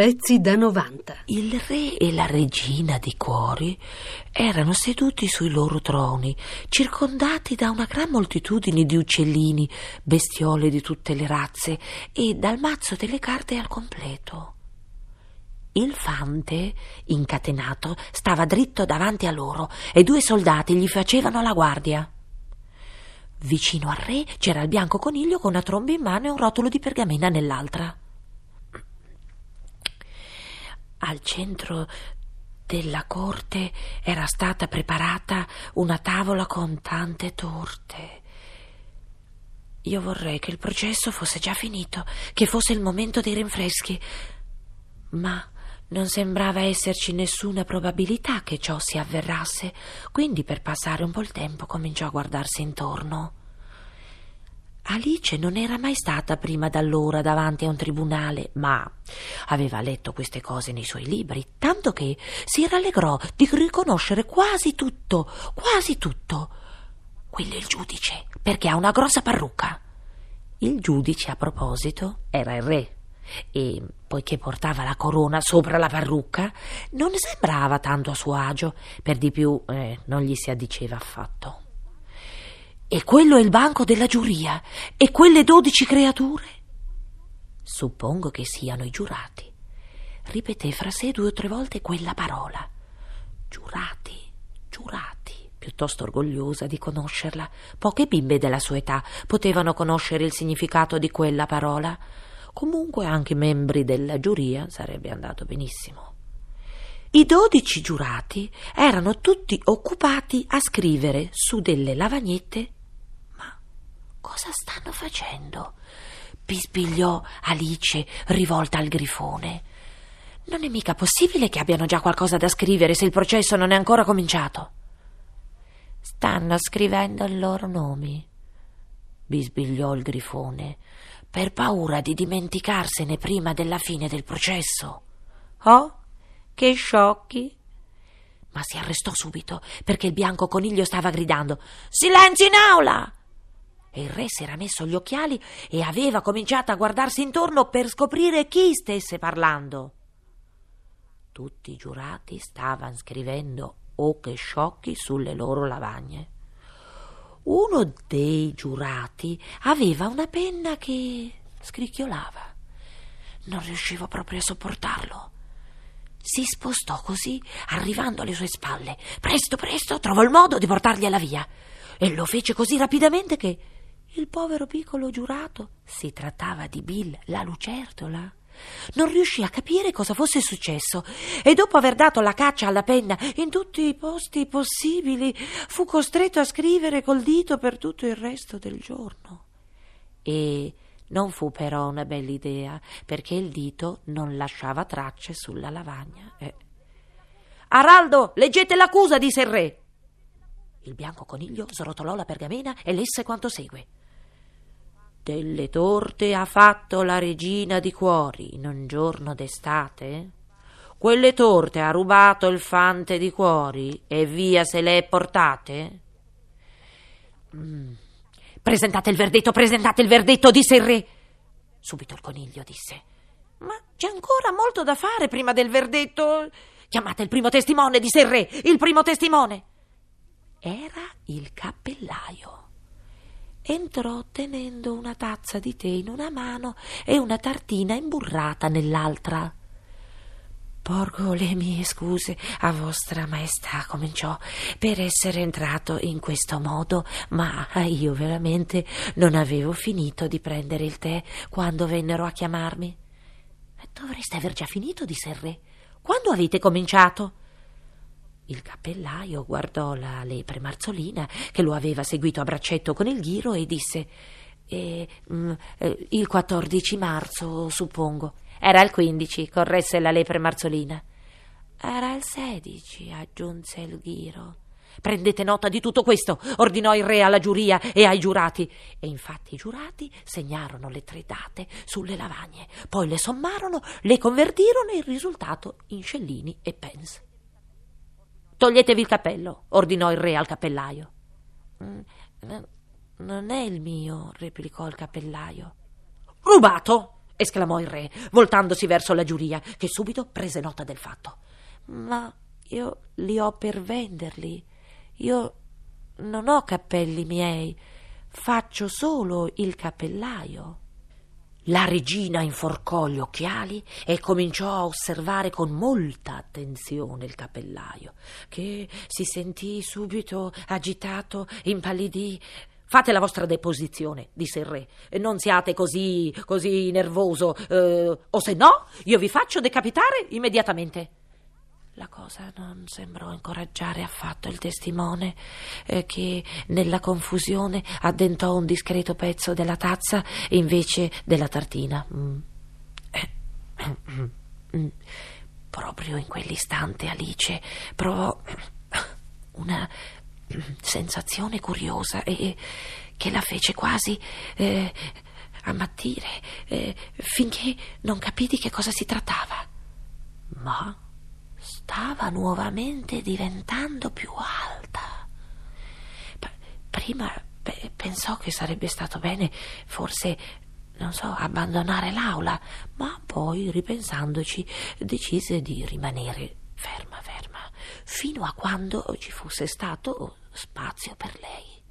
Pezzi da 90. Il re e la regina di cuori erano seduti sui loro troni, circondati da una gran moltitudine di uccellini, bestiole di tutte le razze e dal mazzo delle carte al completo. Il fante, incatenato, stava dritto davanti a loro e due soldati gli facevano la guardia. Vicino al re c'era il bianco coniglio con una tromba in mano e un rotolo di pergamena nell'altra. Al centro della corte era stata preparata una tavola con tante torte. Io vorrei che il processo fosse già finito, che fosse il momento dei rinfreschi, ma non sembrava esserci nessuna probabilità che ciò si avverasse, quindi per passare un po' il tempo cominciò a guardarsi intorno. Alice non era mai stata prima d'allora davanti a un tribunale, ma aveva letto queste cose nei suoi libri, tanto che si rallegrò di riconoscere quasi tutto, quasi tutto. Quello è il giudice, perché ha una grossa parrucca. Il giudice, a proposito, era il re e, poiché portava la corona sopra la parrucca, non sembrava tanto a suo agio, per di più eh, non gli si addiceva affatto. E quello è il banco della giuria. E quelle dodici creature? Suppongo che siano i giurati. Ripeté fra sé due o tre volte quella parola. Giurati, giurati, piuttosto orgogliosa di conoscerla. Poche bimbe della sua età potevano conoscere il significato di quella parola. Comunque anche membri della giuria sarebbe andato benissimo. I dodici giurati erano tutti occupati a scrivere su delle lavagnette Cosa stanno facendo? bisbigliò Alice, rivolta al grifone. Non è mica possibile che abbiano già qualcosa da scrivere se il processo non è ancora cominciato. Stanno scrivendo i loro nomi, bisbigliò il grifone, per paura di dimenticarsene prima della fine del processo. Oh, che sciocchi! Ma si arrestò subito perché il bianco coniglio stava gridando: Silenzio in aula! E il re si era messo gli occhiali e aveva cominciato a guardarsi intorno per scoprire chi stesse parlando. Tutti i giurati stavano scrivendo o che sciocchi sulle loro lavagne. Uno dei giurati aveva una penna che scricchiolava. Non riuscivo proprio a sopportarlo. Si spostò così, arrivando alle sue spalle. Presto, presto, trovò il modo di portargliela via. E lo fece così rapidamente che il povero piccolo giurato, si trattava di Bill, la lucertola, non riuscì a capire cosa fosse successo e dopo aver dato la caccia alla penna in tutti i posti possibili fu costretto a scrivere col dito per tutto il resto del giorno. E non fu però una bella idea perché il dito non lasciava tracce sulla lavagna. Eh. Araldo, leggete l'accusa, disse il re. Il bianco coniglio srotolò la pergamena e lesse quanto segue. Delle torte ha fatto la regina di cuori in un giorno d'estate? Quelle torte ha rubato il fante di cuori e via se le è portate? Mm. Presentate il verdetto, presentate il verdetto, disse il re. Subito il coniglio disse: Ma c'è ancora molto da fare prima del verdetto. Chiamate il primo testimone, disse il re, il primo testimone. Era il cappellaio entrò tenendo una tazza di tè in una mano e una tartina imburrata nell'altra. Porgo le mie scuse a vostra maestà, cominciò, per essere entrato in questo modo, ma io veramente non avevo finito di prendere il tè quando vennero a chiamarmi. Dovreste aver già finito, disse il re. Quando avete cominciato? Il cappellaio guardò la lepre marzolina che lo aveva seguito a braccetto con il ghiro e disse: eh, mm, eh, Il 14 marzo, suppongo. Era il 15, corresse la lepre marzolina. Era il 16, aggiunse il ghiro. Prendete nota di tutto questo, ordinò il re alla giuria e ai giurati. E infatti i giurati segnarono le tre date sulle lavagne, poi le sommarono, le convertirono e il risultato in scellini e pence. Toglietevi il cappello, ordinò il re al cappellaio. Mm, non è il mio, replicò il cappellaio. Rubato! esclamò il re, voltandosi verso la giuria, che subito prese nota del fatto. Ma io li ho per venderli. Io non ho cappelli miei, faccio solo il cappellaio. La regina inforcò gli occhiali e cominciò a osservare con molta attenzione il cappellaio, che si sentì subito agitato, impallidì. Fate la vostra deposizione, disse il re. Non siate così, così nervoso, eh, o se no, io vi faccio decapitare immediatamente. La cosa non sembrò incoraggiare affatto il testimone, eh, che nella confusione addentò un discreto pezzo della tazza invece della tartina. Mm. Mm. Proprio in quell'istante Alice provò una sensazione curiosa e che la fece quasi eh, ammattire eh, finché non capì di che cosa si trattava. Ma stava nuovamente diventando più alta. P- prima p- pensò che sarebbe stato bene forse non so, abbandonare l'aula, ma poi, ripensandoci, decise di rimanere ferma, ferma, fino a quando ci fosse stato spazio per lei.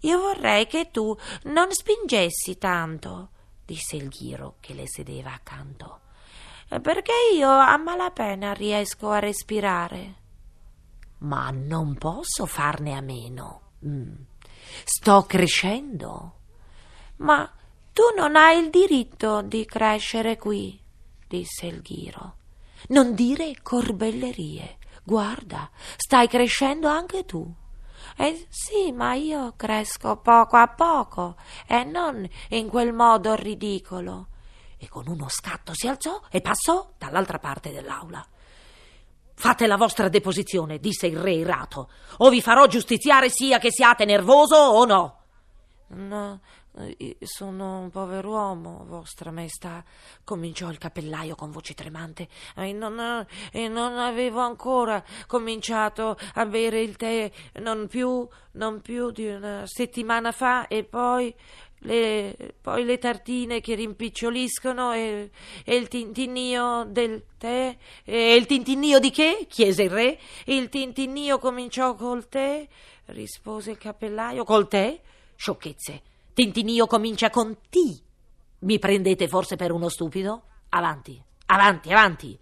Io vorrei che tu non spingessi tanto, disse il ghiro che le sedeva accanto perché io a malapena riesco a respirare. Ma non posso farne a meno. Mm. Sto crescendo. Ma tu non hai il diritto di crescere qui, disse il ghiro. Non dire corbellerie. Guarda, stai crescendo anche tu. Eh sì, ma io cresco poco a poco e non in quel modo ridicolo e con uno scatto si alzò e passò dall'altra parte dell'aula. Fate la vostra deposizione, disse il re irato, o vi farò giustiziare sia che siate nervoso o no. No, sono un pover'uomo, vostra maestà, cominciò il cappellaio con voce tremante, e non, e non avevo ancora cominciato a bere il tè, non più, non più di una settimana fa, e poi le, poi le tartine che rimpiccioliscono e, e, il tintinnio del tè. E il tintinnio di che? chiese il re. Il tintinnio cominciò col tè, rispose il cappellaio. Col tè? Sciocchezze. Tintinnio comincia con T. Mi prendete forse per uno stupido? Avanti, avanti, avanti.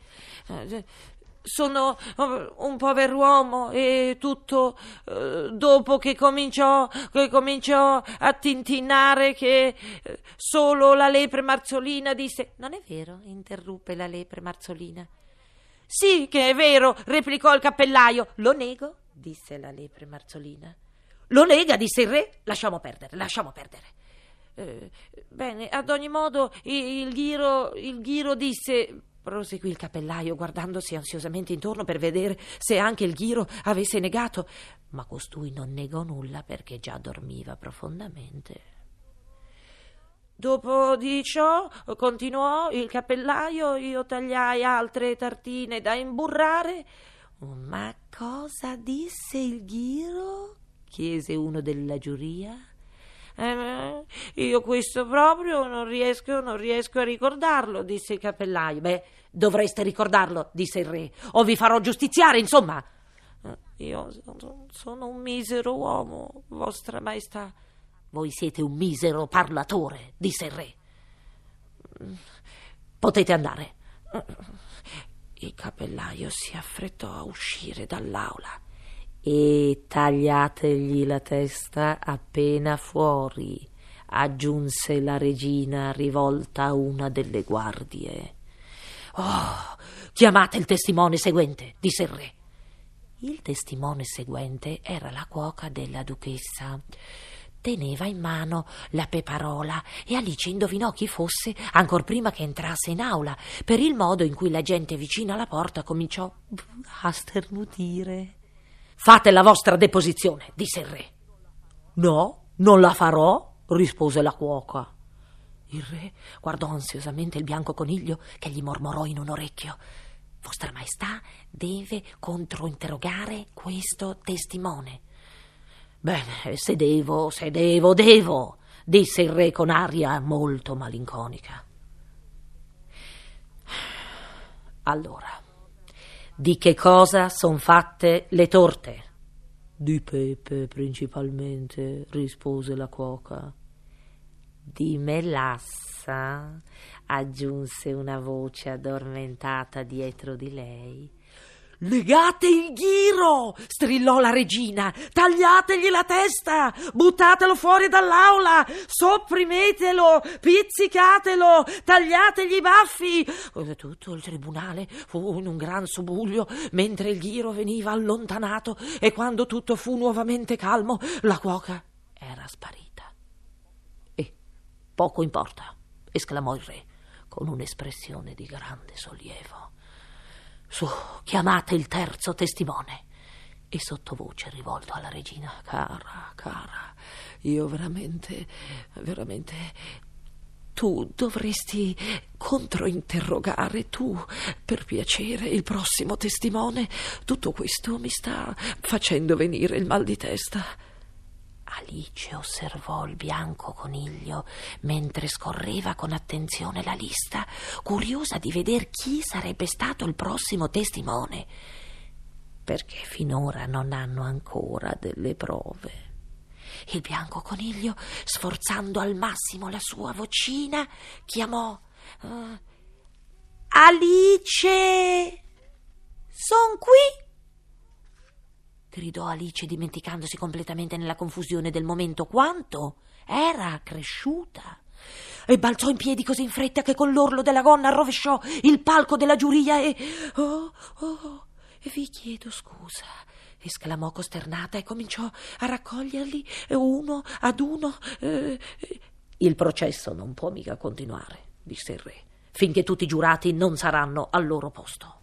Sono eh, un pover'uomo e tutto eh, dopo che cominciò, che cominciò a tintinnare che eh, solo la lepre marzolina disse non è vero? interruppe la lepre marzolina. Sì che è vero replicò il cappellaio. Lo nego disse la lepre marzolina. Lo nega disse il re. Lasciamo perdere lasciamo perdere eh, bene ad ogni modo il, ghiro, il ghiro disse proseguì il cappellaio guardandosi ansiosamente intorno per vedere se anche il ghiro avesse negato, ma costui non negò nulla perché già dormiva profondamente. Dopo di ciò, continuò il cappellaio, io tagliai altre tartine da imburrare. Ma cosa disse il ghiro? chiese uno della giuria. Eh, io questo proprio non riesco, non riesco a ricordarlo, disse il cappellaio. Beh, dovreste ricordarlo, disse il re, o vi farò giustiziare, insomma. Eh, io sono un misero uomo, vostra maestà. Voi siete un misero parlatore, disse il re. Potete andare. Il cappellaio si affrettò a uscire dall'aula e tagliategli la testa appena fuori, aggiunse la regina rivolta a una delle guardie. Oh, chiamate il testimone seguente, disse il re. Il testimone seguente era la cuoca della duchessa. Teneva in mano la peparola e Alice indovinò chi fosse ancor prima che entrasse in aula, per il modo in cui la gente vicina alla porta cominciò a sternutire. Fate la vostra deposizione, disse il re. No, non la farò, rispose la cuoca. Il re guardò ansiosamente il bianco coniglio che gli mormorò in un orecchio. Vostra Maestà deve controinterrogare questo testimone. Bene, se devo, se devo, devo, disse il re con aria molto malinconica. Allora, di che cosa son fatte le torte? Di pepe principalmente, rispose la cuoca. Di melassa, aggiunse una voce addormentata dietro di lei. Legate il ghiro! strillò la regina. Tagliategli la testa! Buttatelo fuori dall'aula! Sopprimetelo! Pizzicatelo! Tagliategli i baffi! Tutto il tribunale fu in un gran subuglio mentre il ghiro veniva allontanato e quando tutto fu nuovamente calmo, la cuoca era sparita. E poco importa, esclamò il re con un'espressione di grande sollievo. Su, chiamate il terzo testimone. E sottovoce rivolto alla regina, cara, cara, io veramente, veramente tu dovresti controinterrogare tu, per piacere, il prossimo testimone. Tutto questo mi sta facendo venire il mal di testa. Alice osservò il bianco coniglio mentre scorreva con attenzione la lista, curiosa di vedere chi sarebbe stato il prossimo testimone, perché finora non hanno ancora delle prove. Il bianco coniglio, sforzando al massimo la sua vocina, chiamò uh, Alice. Son qui gridò Alice dimenticandosi completamente nella confusione del momento quanto era cresciuta. E balzò in piedi così in fretta che con l'orlo della gonna rovesciò il palco della giuria e. Oh, oh, vi chiedo scusa, esclamò costernata e cominciò a raccoglierli uno ad uno. Eh, il processo non può mica continuare, disse il re, finché tutti i giurati non saranno al loro posto.